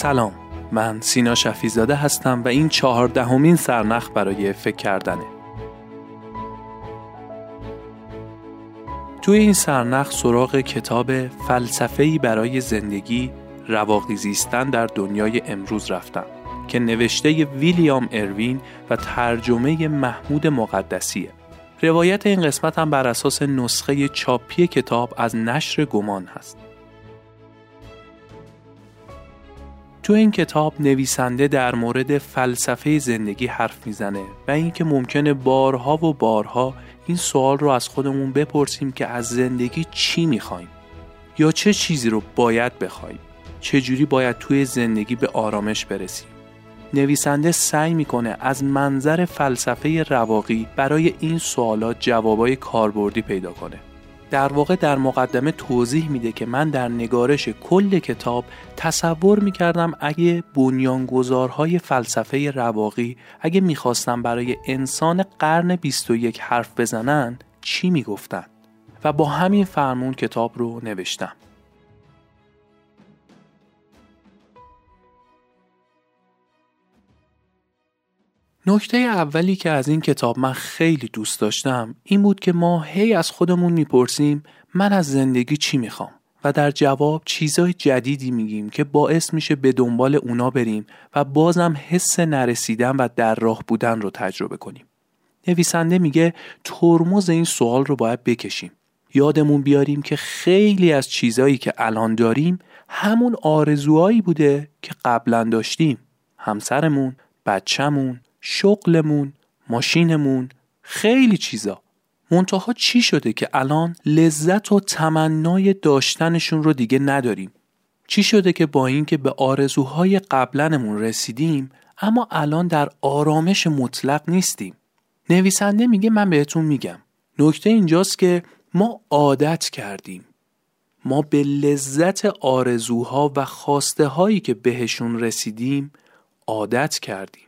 سلام. من سینا شفیزاده هستم و این چهاردهمین سرنخ برای فکر کردنه. توی این سرنخ سراغ کتاب فلسفه‌ای برای زندگی رواقی زیستن در دنیای امروز رفتم که نوشته ویلیام اروین و ترجمه محمود مقدسیه. روایت این قسمت هم بر اساس نسخه چاپی کتاب از نشر گمان هست. تو این کتاب نویسنده در مورد فلسفه زندگی حرف می‌زنه و اینکه ممکنه بارها و بارها این سوال رو از خودمون بپرسیم که از زندگی چی می‌خوایم؟ یا چه چیزی رو باید بخوایم؟ چجوری باید توی زندگی به آرامش برسیم؟ نویسنده سعی می‌کنه از منظر فلسفه رواقی برای این سوالات جوابای کاربردی پیدا کنه. در واقع در مقدمه توضیح میده که من در نگارش کل کتاب تصور می‌کردم اگه بنیانگذارهای فلسفه رواقی اگه می‌خواستم برای انسان قرن 21 حرف بزنن چی می‌گفتن و با همین فرمون کتاب رو نوشتم. نکته اولی که از این کتاب من خیلی دوست داشتم این بود که ما هی از خودمون می‌پرسیم من از زندگی چی می‌خوام و در جواب چیزای جدیدی میگیم که باعث میشه به دنبال اونا بریم و بازم حس نرسیدن و در راه بودن رو تجربه کنیم. نویسنده میگه ترمز این سوال رو باید بکشیم. یادمون بیاریم که خیلی از چیزایی که الان داریم همون آرزوهایی بوده که قبلا داشتیم. همسرمون، بچهمون، شغلمون، ماشینمون، خیلی چیزا. منتها چی شده که الان لذت و تمنای داشتنشون رو دیگه نداریم؟ چی شده که با اینکه به آرزوهای قبلنمون رسیدیم اما الان در آرامش مطلق نیستیم؟ نویسنده میگه من بهتون میگم نکته اینجاست که ما عادت کردیم ما به لذت آرزوها و خواسته هایی که بهشون رسیدیم عادت کردیم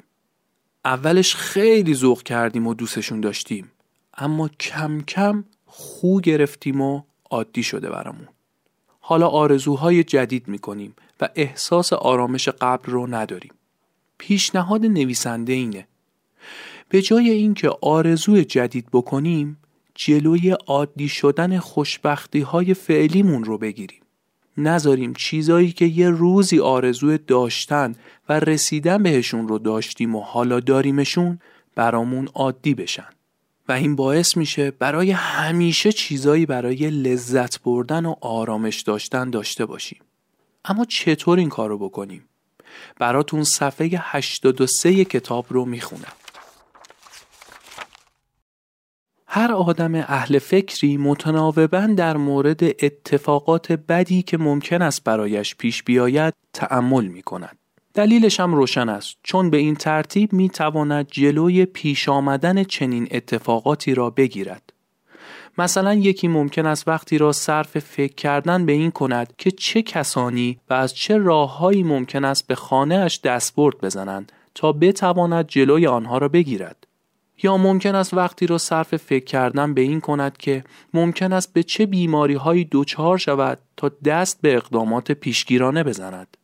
اولش خیلی ذوق کردیم و دوستشون داشتیم اما کم کم خو گرفتیم و عادی شده برامون. حالا آرزوهای جدید می‌کنیم و احساس آرامش قبل رو نداریم. پیشنهاد نویسنده اینه. به جای اینکه آرزوی جدید بکنیم جلوی عادی شدن خوشبختی های فعلیمون رو بگیریم. نذاریم چیزایی که یه روزی آرزو داشتن و رسیدن بهشون رو داشتیم و حالا داریمشون برامون عادی بشن. و این باعث میشه برای همیشه چیزایی برای لذت بردن و آرامش داشتن داشته باشیم. اما چطور این کارو بکنیم؟ براتون صفحه 83 کتاب رو می‌خونم. هر آدم اهل فکری متناوبا در مورد اتفاقات بدی که ممکن است برایش پیش بیاید تأمل می کند. دلیلش هم روشن است چون به این ترتیب می تواند جلوی پیش آمدن چنین اتفاقاتی را بگیرد. مثلا یکی ممکن است وقتی را صرف فکر کردن به این کند که چه کسانی و از چه راههایی ممکن است به خانه اش دستبرد بزنند تا بتواند جلوی آنها را بگیرد. یا ممکن است وقتی را صرف فکر کردن به این کند که ممکن است به چه بیماری هایی دوچار شود تا دست به اقدامات پیشگیرانه بزند.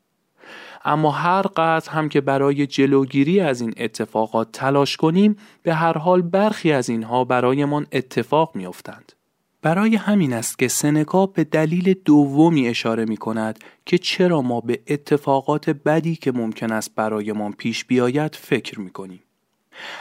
اما هر قدر هم که برای جلوگیری از این اتفاقات تلاش کنیم به هر حال برخی از اینها برایمان اتفاق میافتند. برای همین است که سنکا به دلیل دومی اشاره می کند که چرا ما به اتفاقات بدی که ممکن است برایمان پیش بیاید فکر می کنیم.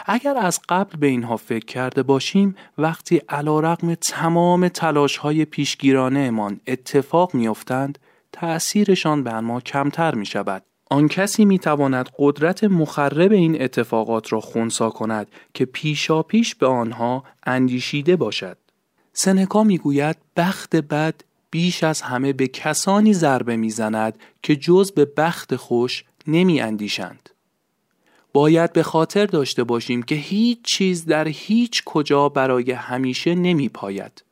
اگر از قبل به اینها فکر کرده باشیم وقتی علا رقم تمام تلاش های پیشگیرانه امان اتفاق میافتند تأثیرشان بر ما کمتر می شود. آن کسی می تواند قدرت مخرب این اتفاقات را خونسا کند که پیشا پیش به آنها اندیشیده باشد. سنکا می‌گوید بخت بد بیش از همه به کسانی ضربه می‌زند که جز به بخت خوش نمی اندیشند. باید به خاطر داشته باشیم که هیچ چیز در هیچ کجا برای همیشه نمی پاید.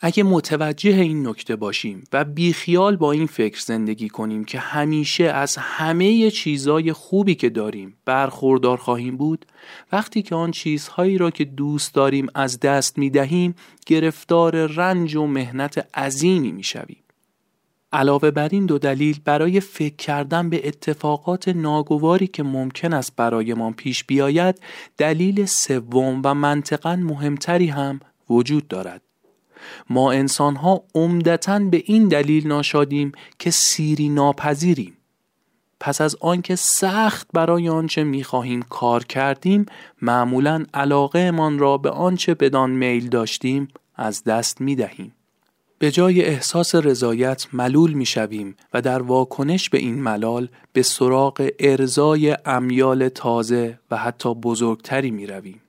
اگه متوجه این نکته باشیم و بیخیال با این فکر زندگی کنیم که همیشه از همه چیزای خوبی که داریم برخوردار خواهیم بود وقتی که آن چیزهایی را که دوست داریم از دست می دهیم گرفتار رنج و مهنت عظیمی می شویم. علاوه بر این دو دلیل برای فکر کردن به اتفاقات ناگواری که ممکن است برایمان پیش بیاید دلیل سوم و منطقا مهمتری هم وجود دارد ما انسان ها عمدتا به این دلیل ناشادیم که سیری ناپذیریم پس از آنکه سخت برای آنچه می‌خواهیم کار کردیم معمولا علاقه من را به آنچه بدان میل داشتیم از دست می دهیم. به جای احساس رضایت ملول می شویم و در واکنش به این ملال به سراغ ارزای امیال تازه و حتی بزرگتری می رویم.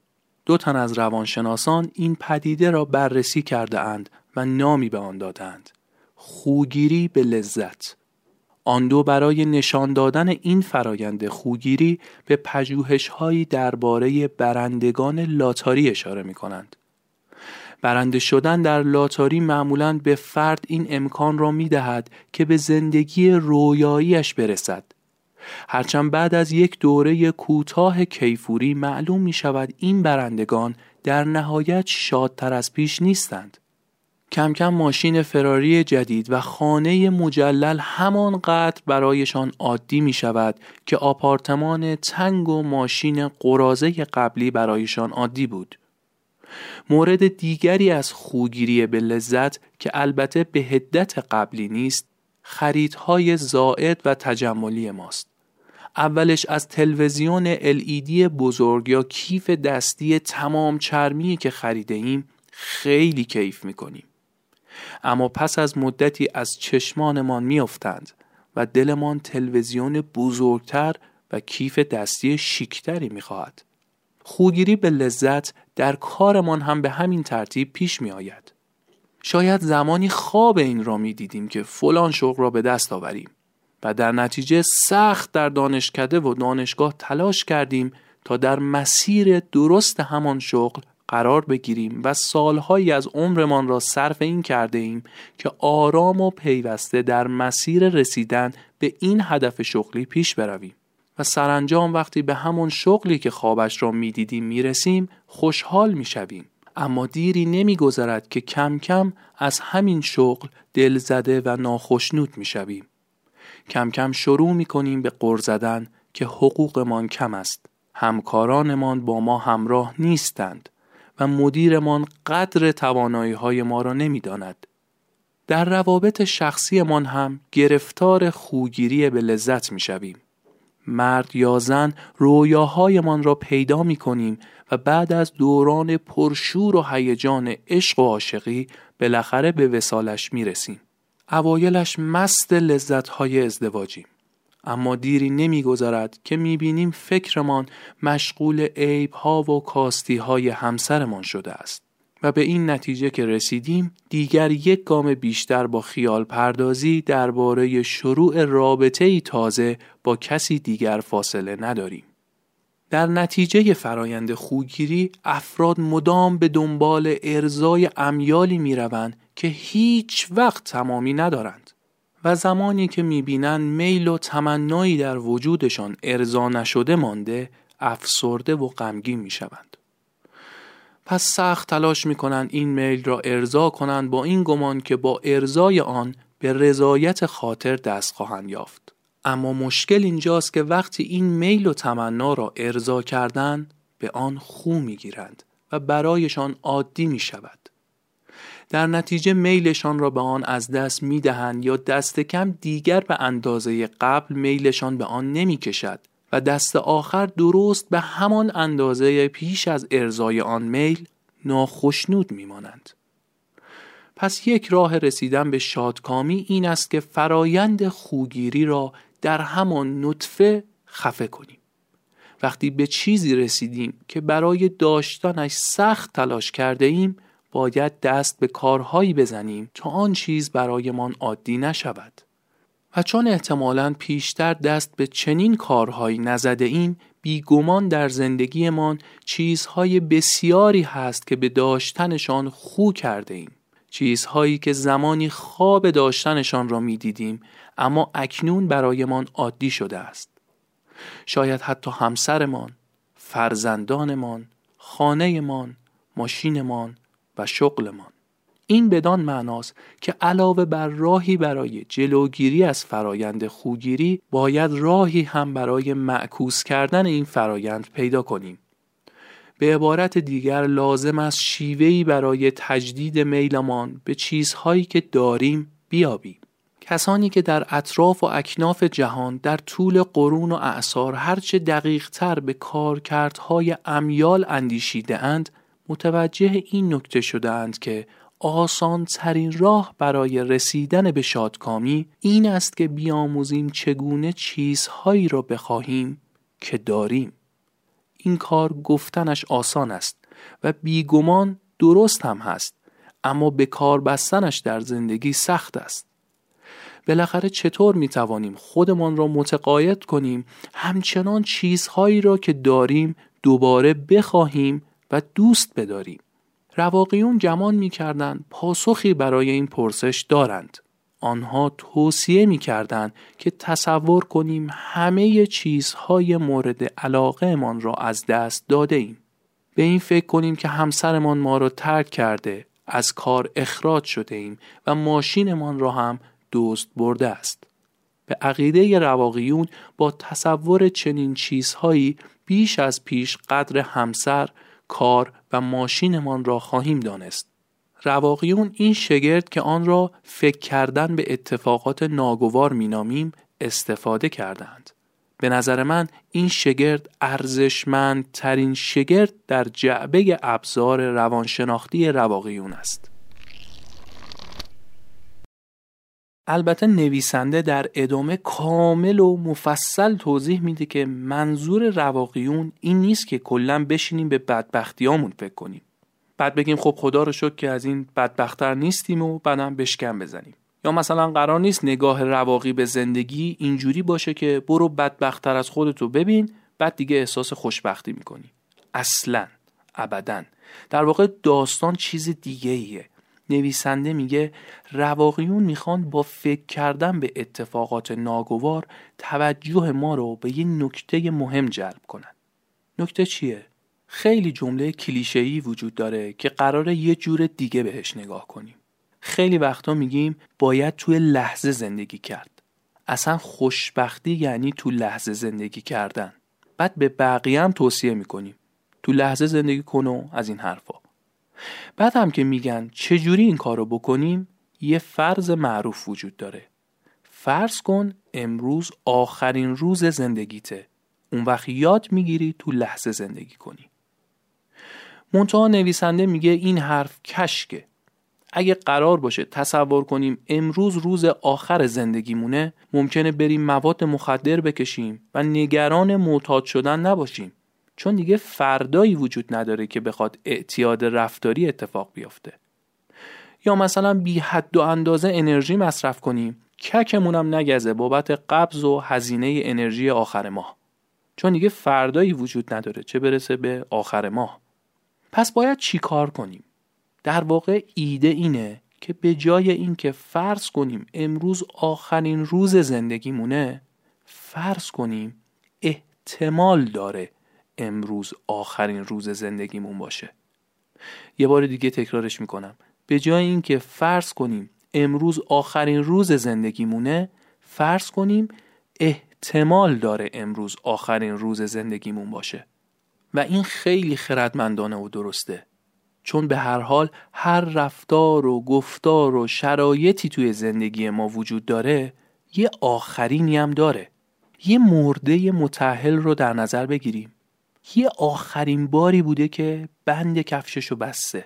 دو تن از روانشناسان این پدیده را بررسی کرده اند و نامی به آن دادند. خوگیری به لذت آن دو برای نشان دادن این فرایند خوگیری به پژوهش‌هایی درباره برندگان لاتاری اشاره می کنند. برنده شدن در لاتاری معمولا به فرد این امکان را می دهد که به زندگی رویاییش برسد. هرچند بعد از یک دوره کوتاه کیفوری معلوم می شود این برندگان در نهایت شادتر از پیش نیستند. کم کم ماشین فراری جدید و خانه مجلل همانقدر برایشان عادی می شود که آپارتمان تنگ و ماشین قرازه قبلی برایشان عادی بود. مورد دیگری از خوگیری به لذت که البته به هدت قبلی نیست خریدهای زائد و تجملی ماست. اولش از تلویزیون LED بزرگ یا کیف دستی تمام چرمی که خریده ایم خیلی کیف می‌کنیم. اما پس از مدتی از چشمانمان میافتند و دلمان تلویزیون بزرگتر و کیف دستی شیکتری می‌خواهد. خوگیری به لذت در کارمان هم به همین ترتیب پیش می آید. شاید زمانی خواب این را می دیدیم که فلان شغل را به دست آوریم و در نتیجه سخت در دانشکده و دانشگاه تلاش کردیم تا در مسیر درست همان شغل قرار بگیریم و سالهایی از عمرمان را صرف این کرده ایم که آرام و پیوسته در مسیر رسیدن به این هدف شغلی پیش برویم. و سرانجام وقتی به همون شغلی که خوابش را می‌دیدیم می‌رسیم خوشحال می‌شویم. اما دیری نمیگذرد که کم کم از همین شغل دل زده و ناخشنود می‌شویم. کم کم شروع می‌کنیم به قر زدن که حقوقمان کم است. همکارانمان با ما همراه نیستند و مدیرمان قدر توانایی های ما را نمی‌داند. در روابط شخصیمان هم گرفتار خوگیری به لذت می‌شویم. مرد یا زن رویاهایمان را پیدا می کنیم و بعد از دوران پرشور و هیجان عشق و عاشقی بالاخره به وسالش می رسیم. اوایلش مست لذتهای ازدواجیم. اما دیری نمیگذرد که می‌بینیم فکرمان مشغول عیبها و کاستی همسرمان شده است. به این نتیجه که رسیدیم دیگر یک گام بیشتر با خیال پردازی درباره شروع رابطه ای تازه با کسی دیگر فاصله نداریم. در نتیجه فرایند خوگیری افراد مدام به دنبال ارزای امیالی می روند که هیچ وقت تمامی ندارند و زمانی که می بینند میل و تمنایی در وجودشان ارضا نشده مانده افسرده و غمگین می شوند. پس سخت تلاش می‌کنند این میل را ارضا کنند با این گمان که با ارزای آن به رضایت خاطر دست خواهند یافت اما مشکل اینجاست که وقتی این میل و تمنا را ارضا کردن به آن خو می‌گیرند و برایشان عادی می شود. در نتیجه میلشان را به آن از دست می دهند یا دست کم دیگر به اندازه قبل میلشان به آن نمی کشد و دست آخر درست به همان اندازه پیش از ارزای آن میل ناخشنود میمانند. پس یک راه رسیدن به شادکامی این است که فرایند خوگیری را در همان نطفه خفه کنیم. وقتی به چیزی رسیدیم که برای داشتنش سخت تلاش کرده ایم باید دست به کارهایی بزنیم تا آن چیز برایمان عادی نشود. چون احتمالا پیشتر دست به چنین کارهایی نزده ایم بیگمان در زندگیمان چیزهای بسیاری هست که به داشتنشان خو کرده ایم. چیزهایی که زمانی خواب داشتنشان را می دیدیم اما اکنون برایمان عادی شده است. شاید حتی همسرمان، فرزندانمان، خانهمان، ماشینمان و شغلمان. این بدان معناست که علاوه بر راهی برای جلوگیری از فرایند خوگیری باید راهی هم برای معکوس کردن این فرایند پیدا کنیم. به عبارت دیگر لازم است شیوهی برای تجدید میلمان به چیزهایی که داریم بیابیم. کسانی که در اطراف و اکناف جهان در طول قرون و اعثار هرچه دقیق تر به کارکردهای امیال اندیشیده اند متوجه این نکته شده اند که آسان ترین راه برای رسیدن به شادکامی این است که بیاموزیم چگونه چیزهایی را بخواهیم که داریم. این کار گفتنش آسان است و بیگمان درست هم هست اما به کار بستنش در زندگی سخت است. بالاخره چطور می توانیم خودمان را متقاعد کنیم همچنان چیزهایی را که داریم دوباره بخواهیم و دوست بداریم؟ رواقیون گمان می‌کردند پاسخی برای این پرسش دارند آنها توصیه می‌کردند که تصور کنیم همه چیزهای مورد علاقه من را از دست داده ایم. به این فکر کنیم که همسرمان ما را ترک کرده از کار اخراج شده ایم و ماشینمان را هم دوست برده است. به عقیده رواقیون با تصور چنین چیزهایی بیش از پیش قدر همسر، کار و ماشینمان را خواهیم دانست. رواقیون این شگرد که آن را فکر کردن به اتفاقات ناگوار مینامیم استفاده کردند. به نظر من این شگرد ارزشمندترین شگرد در جعبه ابزار روانشناختی رواقیون است. البته نویسنده در ادامه کامل و مفصل توضیح میده که منظور رواقیون این نیست که کلا بشینیم به بدبختیامون فکر کنیم. بعد بگیم خب خدا رو شکر که از این بدبختتر نیستیم و بعدم بشکم بزنیم. یا مثلا قرار نیست نگاه رواقی به زندگی اینجوری باشه که برو بدبختتر از خودتو ببین بعد دیگه احساس خوشبختی می‌کنی. اصلا ابدا. در واقع داستان چیز دیگه ایه نویسنده میگه رواقیون می‌خوان با فکر کردن به اتفاقات ناگوار توجه ما رو به یه نکته مهم جلب کنن. نکته چیه؟ خیلی جمله کلیشه‌ای وجود داره که قراره یه جور دیگه بهش نگاه کنیم. خیلی وقتا میگیم باید توی لحظه زندگی کرد. اصلا خوشبختی یعنی تو لحظه زندگی کردن. بعد به بقیه هم توصیه می‌کنیم. تو لحظه زندگی کن و از این حرفا. بعد هم که میگن چجوری این کارو بکنیم یه فرض معروف وجود داره. فرض کن امروز آخرین روز زندگیته. اون وقت یاد می‌گیری تو لحظه زندگی کنی. منتها نویسنده میگه این حرف کشکه. اگه قرار باشه تصور کنیم امروز روز آخر زندگیمونه ممکنه بریم مواد مخدر بکشیم و نگران معتاد شدن نباشیم. چون دیگه فردایی وجود نداره که بخواد اعتیاد رفتاری اتفاق بیفته یا مثلا بی حد و اندازه انرژی مصرف کنیم ککمونم نگزه بابت قبض و هزینه انرژی آخر ماه. چون دیگه فردایی وجود نداره چه برسه به آخر ماه. پس باید چی کار کنیم؟ در واقع ایده اینه که به جای اینکه فرض کنیم امروز آخرین روز زندگیمونه فرض کنیم احتمال داره امروز آخرین روز زندگیمون باشه. یه بار دیگه تکرارش می‌کنم. به جای اینکه فرض کنیم امروز آخرین روز زندگیمونه فرض کنیم احتمال داره امروز آخرین روز زندگیمون باشه. و این خیلی خردمندانه و درسته. چون به هر حال هر رفتار و گفتار و شرایطی توی زندگی ما وجود داره یه آخرینی هم داره. یه مرده متحل رو در نظر بگیریم. یه آخرین باری بوده که بند کفششو بسته.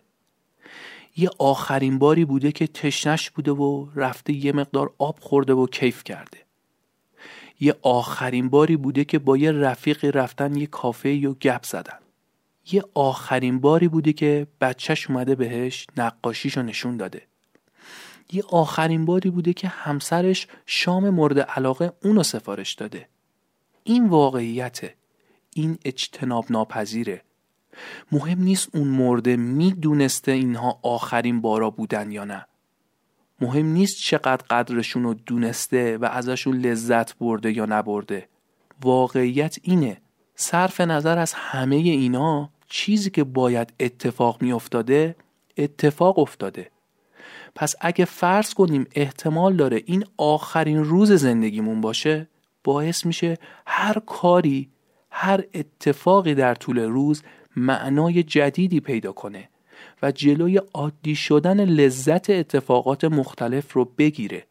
یه آخرین باری بوده که تشنش بوده و رفته یه مقدار آب خورده و کیف کرده. یه آخرین باری بوده که با یه رفیقی رفتن یه کافه و گپ زدن. یه آخرین باری بوده که بچهش اومده بهش نقاشیشو نشون داده. یه آخرین باری بوده که همسرش شام مورد علاقه اونو سفارش داده. این واقعیته. این اجتناب ناپذیره مهم نیست اون مرده می‌دونسته اینها آخرین بارا بودن یا نه. مهم نیست چقدر قدرشون رو دونسته و ازشون لذت برده یا نبرده. واقعیت اینه. صرف نظر از همه اینا چیزی که باید اتفاق می افتاده اتفاق افتاده. پس اگه فرض کنیم احتمال داره این آخرین روز زندگیمون باشه باعث میشه هر کاری هر اتفاقی در طول روز معنای جدیدی پیدا کنه و جلوی عادی شدن لذت اتفاقات مختلف رو بگیره.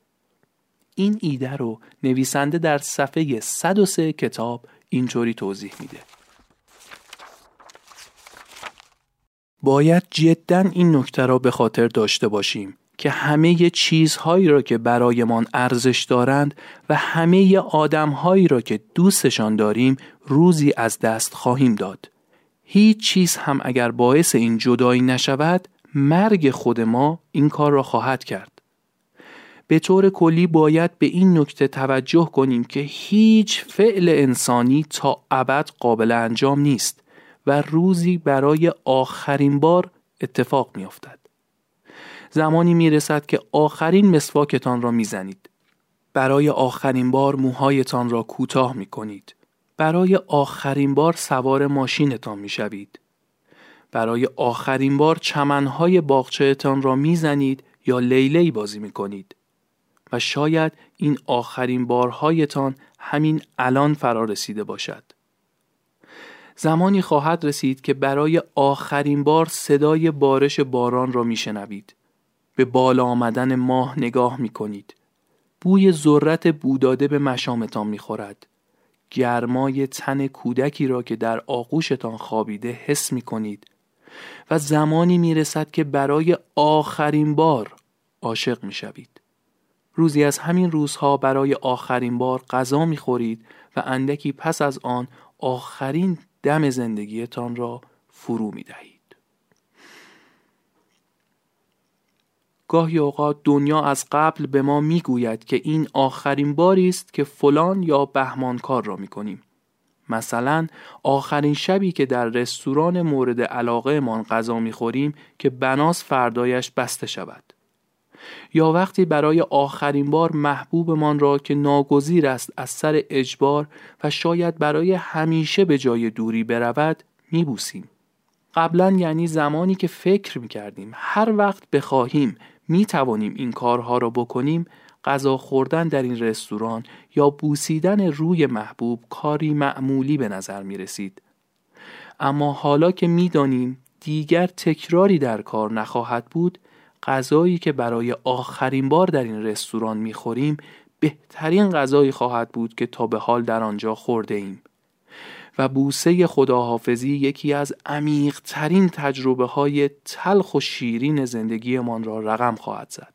این ایده رو نویسنده در صفحه 103 کتاب اینطوری توضیح میده. باید جدا این نکته را به خاطر داشته باشیم. که همه چیزهایی را که برایمان ارزش دارند و همه آدمهایی را که دوستشان داریم روزی از دست خواهیم داد. هیچ چیز هم اگر باعث این جدایی نشود مرگ خود ما این کار را خواهد کرد. به طور کلی باید به این نکته توجه کنیم که هیچ فعل انسانی تا ابد قابل انجام نیست و روزی برای آخرین بار اتفاق می افتد. زمانی می رسد که آخرین مسواکتان را می زنید. برای آخرین بار موهایتان را کوتاه می کنید. برای آخرین بار سوار ماشینتان می شوید. برای آخرین بار چمنهای باغچهتان را می زنید یا لیلی بازی می کنید. و شاید این آخرین بارهایتان همین الان فرا رسیده باشد. زمانی خواهد رسید که برای آخرین بار صدای بارش باران را میشنوید. به بالا آمدن ماه نگاه می کنید. بوی ذرت بوداده به مشامتان می خورد. گرمای تن کودکی را که در آغوشتان خوابیده حس می کنید و زمانی می رسد که برای آخرین بار عاشق می شوید. روزی از همین روزها برای آخرین بار غذا می خورید و اندکی پس از آن آخرین دم زندگیتان را فرو می دهید. گاهی اوقات دنیا از قبل به ما می گوید که این آخرین باری است که فلان یا بهمان کار را می کنیم. مثلا آخرین شبی که در رستوران مورد علاقه من غذا می خوریم که بناس فردایش بسته شود. یا وقتی برای آخرین بار محبوبمان را که ناگزیر است از سر اجبار و شاید برای همیشه به جای دوری برود میبوسیم قبلا یعنی زمانی که فکر می‌کردیم هر وقت بخواهیم می‌توانیم این کارها را بکنیم غذا خوردن در این رستوران یا بوسیدن روی محبوب کاری معمولی به نظر می رسید. اما حالا که می‌دانیم دیگر تکراری در کار نخواهد بود غذایی که برای آخرین بار در این رستوران می‌خوریم بهترین غذایی خواهد بود که تا به حال در آنجا خورده ایم و بوسه خداحافظی یکی از عمیقترین تجربه های تلخ و شیرین زندگیمان را رقم خواهد زد.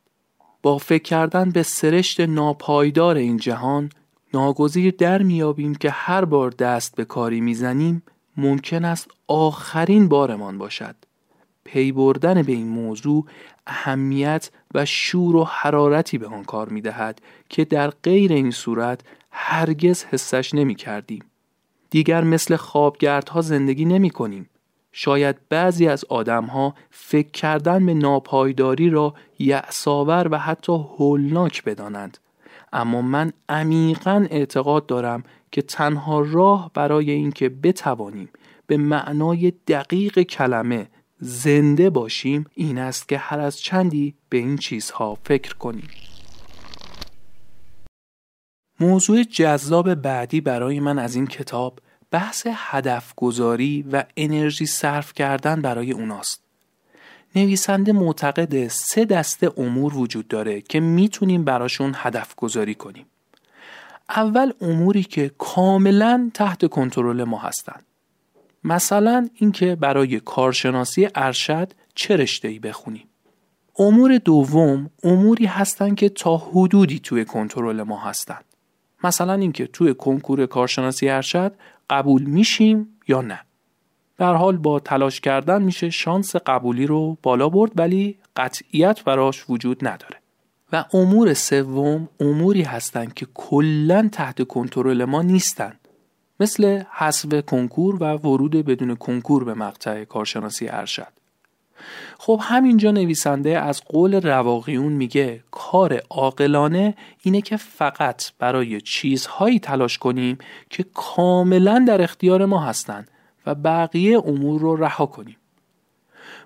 با فکر کردن به سرشت ناپایدار این جهان ناگزیر در میابیم که هر بار دست به کاری می‌زنیم ممکن است آخرین بارمان باشد. پی بردن به این موضوع اهمیت و شور و حرارتی به آن کار می دهد که در غیر این صورت هرگز حسش نمی کردیم. دیگر مثل خوابگردها زندگی نمی کنیم. شاید بعضی از آدمها فکر کردن به ناپایداری را یعصاور و حتی هولناک بدانند. اما من عمیقا اعتقاد دارم که تنها راه برای اینکه بتوانیم به معنای دقیق کلمه زنده باشیم این است که هر از چندی به این چیزها فکر کنیم موضوع جذاب بعدی برای من از این کتاب بحث هدف گذاری و انرژی صرف کردن برای اوناست. نویسنده معتقد سه دسته امور وجود داره که می‌تونیم براشون هدف گذاری کنیم. اول اموری که کاملا تحت کنترل ما هستند. مثلا اینکه برای کارشناسی ارشد چه رشته بخونیم امور دوم اموری هستند که تا حدودی توی کنترل ما هستند مثلا اینکه توی کنکور کارشناسی ارشد قبول میشیم یا نه. در حال با تلاش کردن میشه شانس قبولی رو بالا برد ولی قطعیت براش وجود نداره. و امور سوم اموری هستند که کلا تحت کنترل ما نیستند مثل حذف کنکور و ورود بدون کنکور به مقطع کارشناسی ارشد. خب همینجا نویسنده از قول رواقیون میگه کار عاقلانه اینه که فقط برای چیزهایی تلاش کنیم که کاملا در اختیار ما هستند و بقیه امور رو رها کنیم.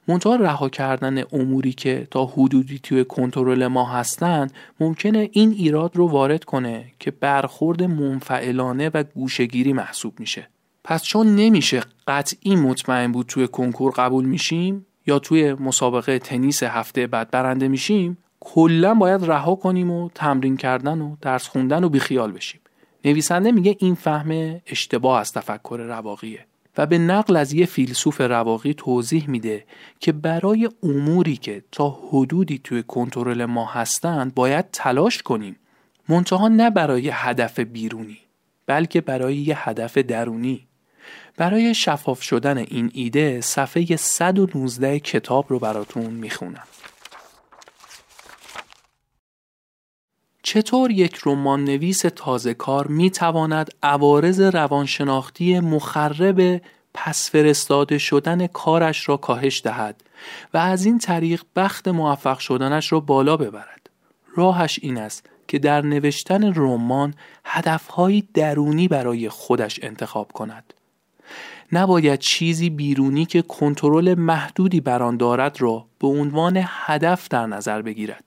منتها رها کردن اموری که تا حدودی توی کنترل ما هستن ممکنه این ایراد رو وارد کنه که برخورد منفعلانه و گوشگیری محسوب میشه. پس چون نمیشه قطعی مطمئن بود توی کنکور قبول میشیم یا توی مسابقه تنیس هفته بعد برنده میشیم کلا باید رها کنیم و تمرین کردن و درس خوندن و بیخیال بشیم. نویسنده میگه این فهم اشتباه از تفکر رواقیه و به نقل از یه فیلسوف رواقی توضیح میده که برای اموری که تا حدودی توی کنترل ما هستند باید تلاش کنیم. منتها نه برای هدف بیرونی بلکه برای یه هدف درونی. برای شفاف شدن این ایده صفحه 119 کتاب رو براتون می‌خونم. چطور یک رمان نویس تازه کار می تواند عوارض روانشناختی مخرب پس فرستاده شدن کارش را کاهش دهد و از این طریق بخت موفق شدنش را بالا ببرد؟ راهش این است که در نوشتن رمان هدفهایی درونی برای خودش انتخاب کند. نباید چیزی بیرونی که کنترل محدودی بر آن دارد را به عنوان هدف در نظر بگیرد.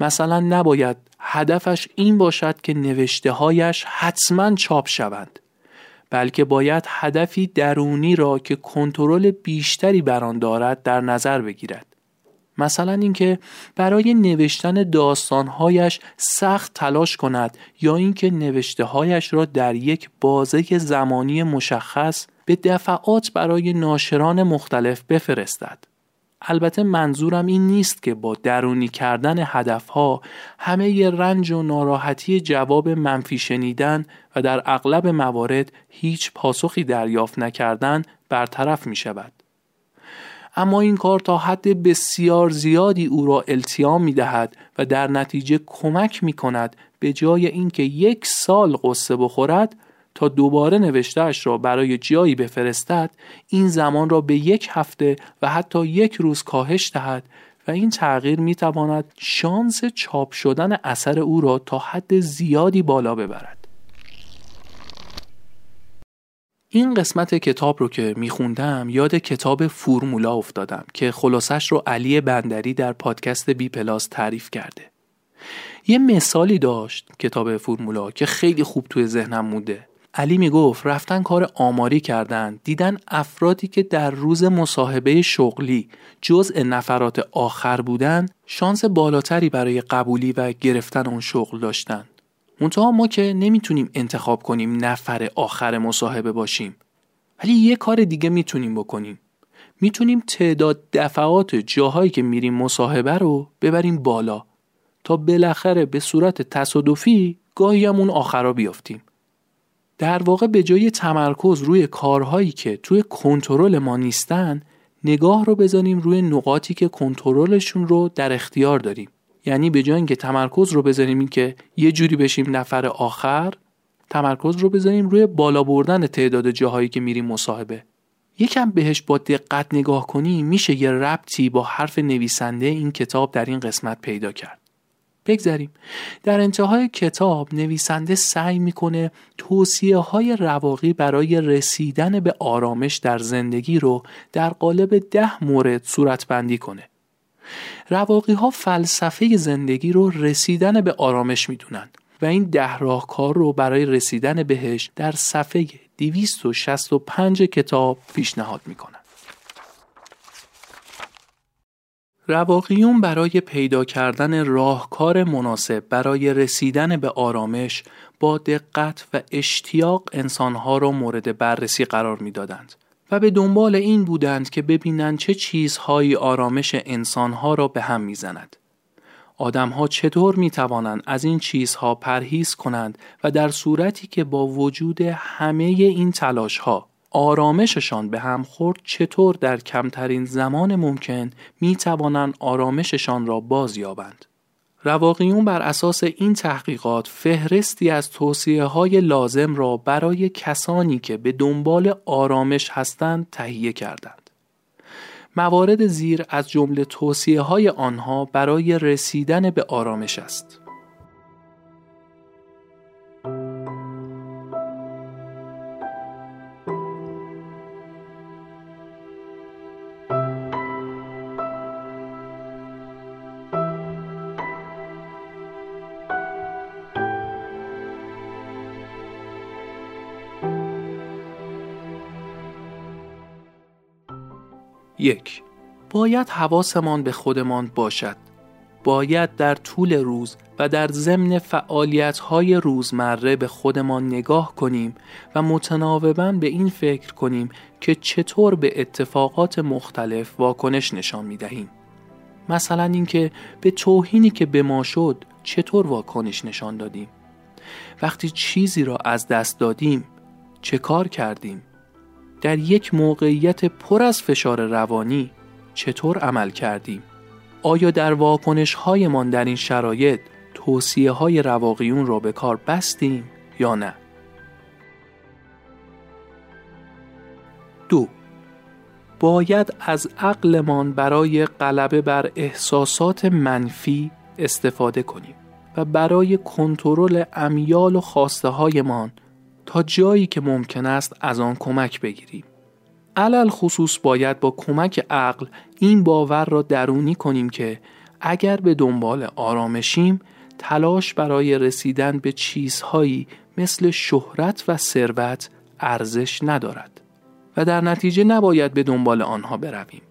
مثلا نباید هدفش این باشد که نوشته هایش حتما چاپ شوند بلکه باید هدفی درونی را که کنترل بیشتری بر آن دارد در نظر بگیرد. مثلا اینکه برای نوشتن داستانهایش سخت تلاش کند یا اینکه نوشته هایش را در یک بازه زمانی مشخص به دفعات برای ناشران مختلف بفرستد البته منظورم این نیست که با درونی کردن هدفها همه ی رنج و ناراحتی جواب منفی شنیدن و در اغلب موارد هیچ پاسخی دریافت نکردن برطرف می شود. اما این کار تا حد بسیار زیادی او را التیام می دهد و در نتیجه کمک می کند به جای اینکه یک سال قصه بخورد تا دوباره نوشتهاش را برای جایی بفرستد این زمان را به یک هفته و حتی یک روز کاهش دهد و این تغییر می تواند شانس چاپ شدن اثر او را تا حد زیادی بالا ببرد. این قسمت کتاب رو که میخوندم یاد کتاب فرمولا افتادم که خلاصش رو علی بندری در پادکست بی پلاس تعریف کرده. یه مثالی داشت کتاب فرمولا که خیلی خوب توی ذهنم مونده علی می‌گفت رفتن کار آماری کردن دیدن افرادی که در روز مصاحبه شغلی جزء نفرات آخر بودن شانس بالاتری برای قبولی و گرفتن اون شغل داشتن. منتها ما که نمی‌تونیم انتخاب کنیم نفر آخر مصاحبه باشیم. ولی یه کار دیگه می‌تونیم بکنیم. می‌تونیم تعداد دفعات جاهایی که میریم مصاحبه رو ببریم بالا تا بالاخره به صورت تصادفی گاهی همون آخرا بیافتیم. در واقع به جای تمرکز روی کارهایی که توی کنترل ما نیستن نگاه رو بزنیم روی نقاطی که کنترلشون رو در اختیار داریم. یعنی به جای اینکه تمرکز رو بذاریم این که یه جوری بشیم نفر آخر تمرکز رو بذاریم روی بالا بردن تعداد جاهایی که میریم مصاحبه. یکم بهش با دقت نگاه کنیم میشه یه ربطی با حرف نویسنده این کتاب در این قسمت پیدا کرد. بگذریم در انتهای کتاب نویسنده سعی می‌کنه توصیه های رواقی برای رسیدن به آرامش در زندگی رو در قالب ده مورد صورتبندی کنه. رواقی ها فلسفه زندگی رو رسیدن به آرامش می‌دونن و این ده راهکار رو برای رسیدن بهش در صفحه 265 کتاب پیشنهاد می‌کنن. رواقیون برای پیدا کردن راهکار مناسب برای رسیدن به آرامش با دقت و اشتیاق انسانها را مورد بررسی قرار می‌دادند و به دنبال این بودند که ببینند چه چیزهایی آرامش انسانها را به هم می‌زند. آدمها چطور می توانند از این چیزها پرهیز کنند و در صورتی که با وجود همه این تلاش ها آرامششان به هم خورد چطور در کمترین زمان ممکن می توانند آرامششان را باز یابند. رواقیون بر اساس این تحقیقات فهرستی از توصیه های لازم را برای کسانی که به دنبال آرامش هستند تهیه کردند. موارد زیر از جمله توصیه های آنها برای رسیدن به آرامش است. یک باید حواسمان به خودمان باشد. باید در طول روز و در ضمن های روزمره به خودمان نگاه کنیم و متناوبا به این فکر کنیم که چطور به اتفاقات مختلف واکنش نشان می دهیم. مثلا اینکه به توهینی که به ما شد چطور واکنش نشان دادیم. وقتی چیزی را از دست دادیم چه کار کردیم؟ در یک موقعیت پر از فشار روانی چطور عمل کردیم؟ آیا در واکنش هایمان در این شرایط توصیه های رواقیون را به کار بستیم یا نه؟ دو باید از عقلمان برای غلبه بر احساسات منفی استفاده کنیم و برای کنترل امیال و خواسته هایمان تا جایی که ممکن است از آن کمک بگیریم. علل خصوص باید با کمک عقل این باور را درونی کنیم که اگر به دنبال آرامشیم تلاش برای رسیدن به چیزهایی مثل شهرت و ثروت ارزش ندارد و در نتیجه نباید به دنبال آنها برویم.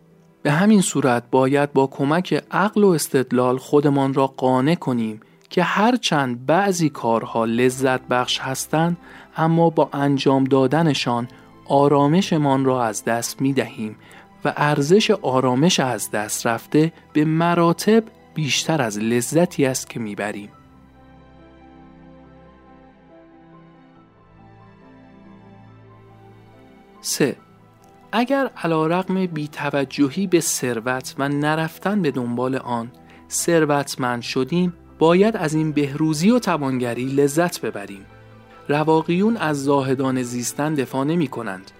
به همین صورت باید با کمک عقل و استدلال خودمان را قانع کنیم که هرچند بعضی کارها لذت بخش هستند اما با انجام دادنشان آرامشمان را از دست می دهیم و ارزش آرامش از دست رفته به مراتب بیشتر از لذتی است که می بریم. سه اگر علا رقم بیتوجهی به ثروت و نرفتن به دنبال آن ثروتمند شدیم باید از این بهروزی و توانگری لذت ببریم رواقیون از زاهدان زیستن دفاع نمی کنند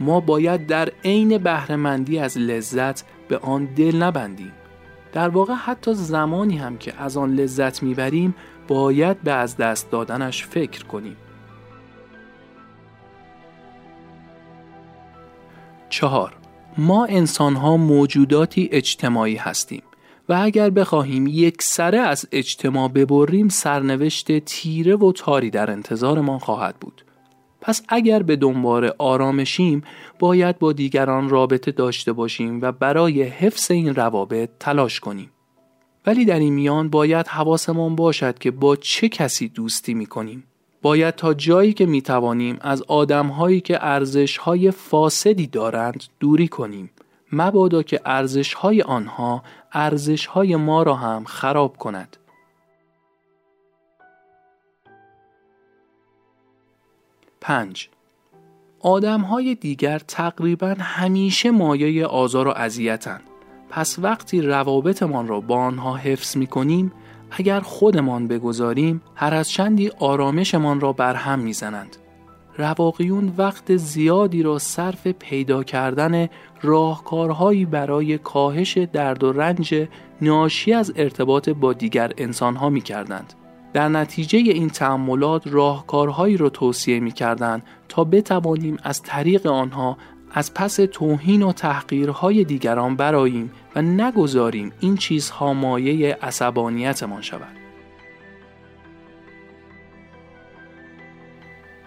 ما باید در عین بهرهمندی از لذت به آن دل نبندیم. در واقع حتی زمانی هم که از آن لذت می‌بریم باید به از دست دادنش فکر کنیم. چهار ما انسان ها موجوداتی اجتماعی هستیم. و اگر بخواهیم یک سره از اجتماع ببریم سرنوشت تیره و تاری در انتظارمان خواهد بود. پس اگر به دنبال آرامشیم باید با دیگران رابطه داشته باشیم و برای حفظ این روابط تلاش کنیم. ولی در این میان باید حواسمان باشد که با چه کسی دوستی می کنیم. باید تا جایی که می توانیم از آدمهایی که ارزشهای فاسدی دارند دوری کنیم. مبادا که ارزشهای آنها ارزشهای ما را هم خراب کند. پنج آدم های دیگر تقریبا همیشه مایه آزار و اذیتند. پس وقتی روابطمان را با آنها حفظ می کنیم اگر خودمان بگذاریم هر از چندی آرامشمان را برهم می‌زنند. رواقیون وقت زیادی را صرف پیدا کردن راهکارهایی برای کاهش درد و رنج ناشی از ارتباط با دیگر انسانها می کردند. در نتیجه این تعملات راهکارهایی را توصیه می کردند تا بتوانیم از طریق آنها از پس توهین و تحقیرهای دیگران براییم و نگذاریم این چیزها مایه عصبانیتمان شود.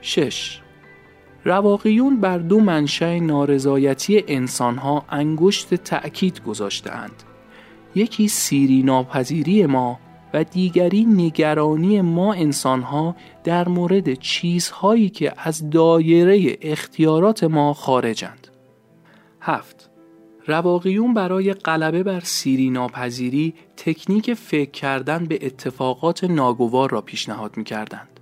6. رواقیون بر دو منشأ نارضایتی انسانها انگشت تأکید گذاشتهاند. یکی سیری ناپذیری ما و دیگری نگرانی ما انسانها در مورد چیزهایی که از دایره اختیارات ما خارجند. هفت رواقیون برای غلبه بر سیری ناپذیری تکنیک فکر کردن به اتفاقات ناگوار را پیشنهاد می کردند.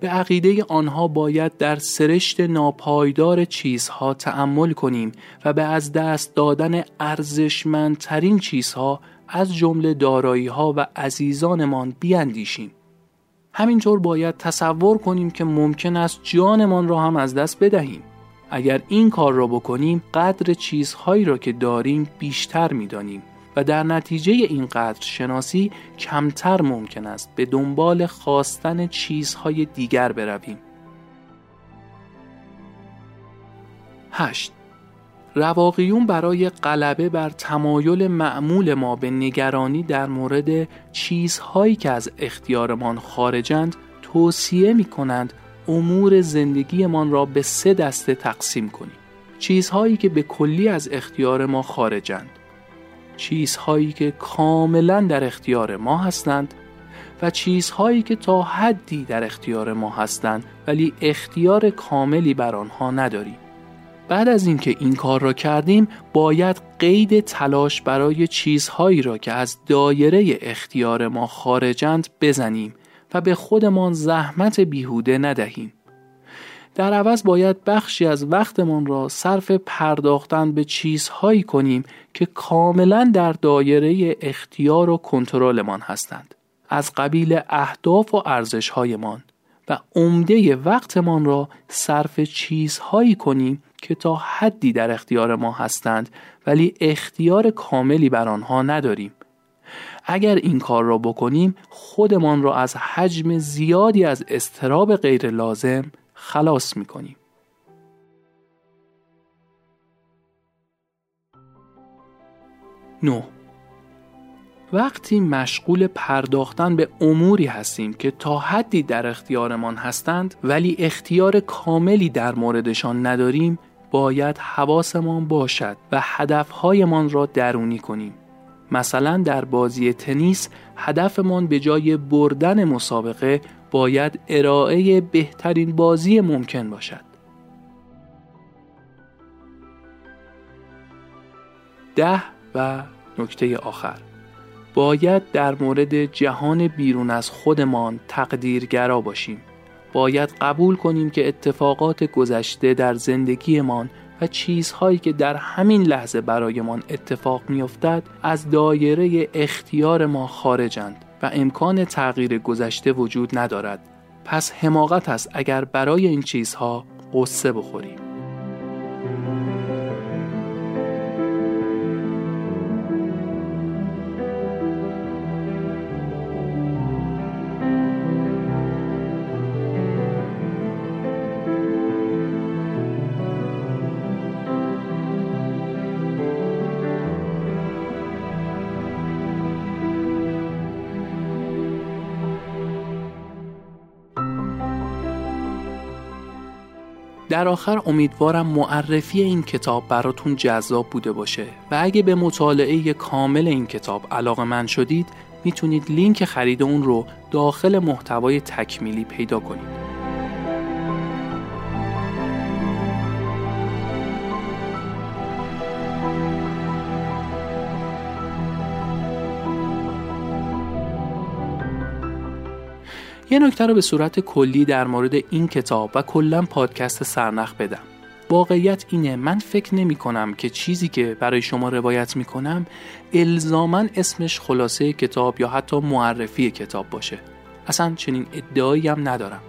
به عقیده آنها باید در سرشت ناپایدار چیزها تأمل کنیم و به از دست دادن ارزشمندترین چیزها از جمله دارایی ها و عزیزانمان بیاندیشیم. همینطور باید تصور کنیم که ممکن است جانمان را هم از دست بدهیم. اگر این کار را بکنیم قدر چیزهایی را که داریم بیشتر می‌دانیم و در نتیجه این قدر شناسی کمتر ممکن است به دنبال خواستن چیزهای دیگر برویم. 8. رواقیون برای غلبه بر تمایل معمول ما به نگرانی در مورد چیزهایی که از اختیارمان خارجند توصیه می کنند امور زندگیمان را به سه دسته تقسیم کنیم. چیزهایی که به کلی از اختیار ما خارجند چیزهایی که کاملا در اختیار ما هستند و چیزهایی که تا حدی در اختیار ما هستند ولی اختیار کاملی بر آنها نداریم. بعد از اینکه این کار را کردیم باید قید تلاش برای چیزهایی را که از دایره اختیار ما خارجند بزنیم و به خودمان زحمت بیهوده ندهیم. در عوض باید بخشی از وقتمان را صرف پرداختن به چیزهایی کنیم که کاملا در دایره اختیار و کنترلمان هستند. از قبیل اهداف و ارزشهایمان و عمده وقتمان را صرف چیزهایی کنیم که تا حدی در اختیار ما هستند ولی اختیار کاملی بر آنها نداریم. اگر این کار را بکنیم خودمان را از حجم زیادی از استراب غیر لازم خلاص می کنیم. نو وقتی مشغول پرداختن به اموری هستیم که تا حدی در اختیارمان هستند ولی اختیار کاملی در موردشان نداریم باید حواسمان باشد و هدفهایمان را درونی کنیم مثلا در بازی تنیس هدفمان به جای بردن مسابقه باید ارائه بهترین بازی ممکن باشد. ده و نکته آخر. باید در مورد جهان بیرون از خودمان تقدیرگرا باشیم. باید قبول کنیم که اتفاقات گذشته در زندگیمان و چیزهایی که در همین لحظه برایمان اتفاق میافتد از دایره اختیار ما خارجند. و امکان تغییر گذشته وجود ندارد. پس حماقت است اگر برای این چیزها قصه بخوریم. در آخر امیدوارم معرفی این کتاب براتون جذاب بوده باشه و اگه به مطالعه کامل این کتاب علاقه من شدید می‌تونید لینک خرید اون رو داخل محتوای تکمیلی پیدا کنید. یه نکته رو به صورت کلی در مورد این کتاب و کلا پادکست سرنخ بدم. واقعیت اینه من فکر نمی کنم که چیزی که برای شما روایت می کنم الزاما اسمش خلاصه کتاب یا حتی معرفی کتاب باشه. اصلا چنین ادعایی هم ندارم.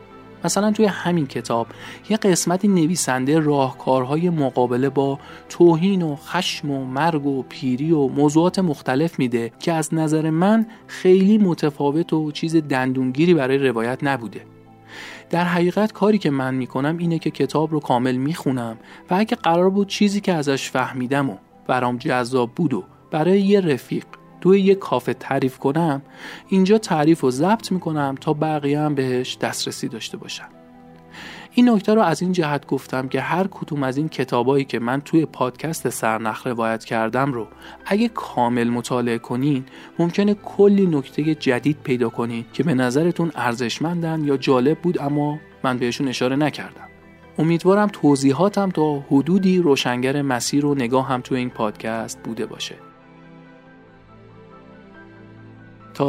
مثلا توی همین کتاب یه قسمتی نویسنده راهکارهای مقابله با توهین و خشم و مرگ و پیری و موضوعات مختلف میده که از نظر من خیلی متفاوت و چیز دندونگیری برای روایت نبوده. در حقیقت کاری که من می‌کنم اینه که کتاب رو کامل می‌خونم و اگه قرار بود چیزی که ازش فهمیدم و برام جذاب بود و برای یه رفیق توی یه کافه تعریف کنم اینجا تعریف و ضبط می‌کنم تا بقیه هم بهش دسترسی داشته باشن. این نکته رو از این جهت گفتم که هر کدوم از این کتابایی که من توی پادکست سرنخ روایت کردم رو اگه کامل مطالعه کنین ممکنه کلی نکته جدید پیدا کنین که به نظرتون ارزشمندن یا جالب بود اما من بهشون اشاره نکردم. امیدوارم توضیحاتم تا حدودی روشنگر مسیر و نگاه هم توی این پادکست بوده باشه.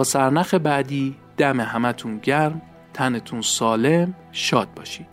سرنخ بعدی دم همتون گرم تنتون سالم شاد باشید.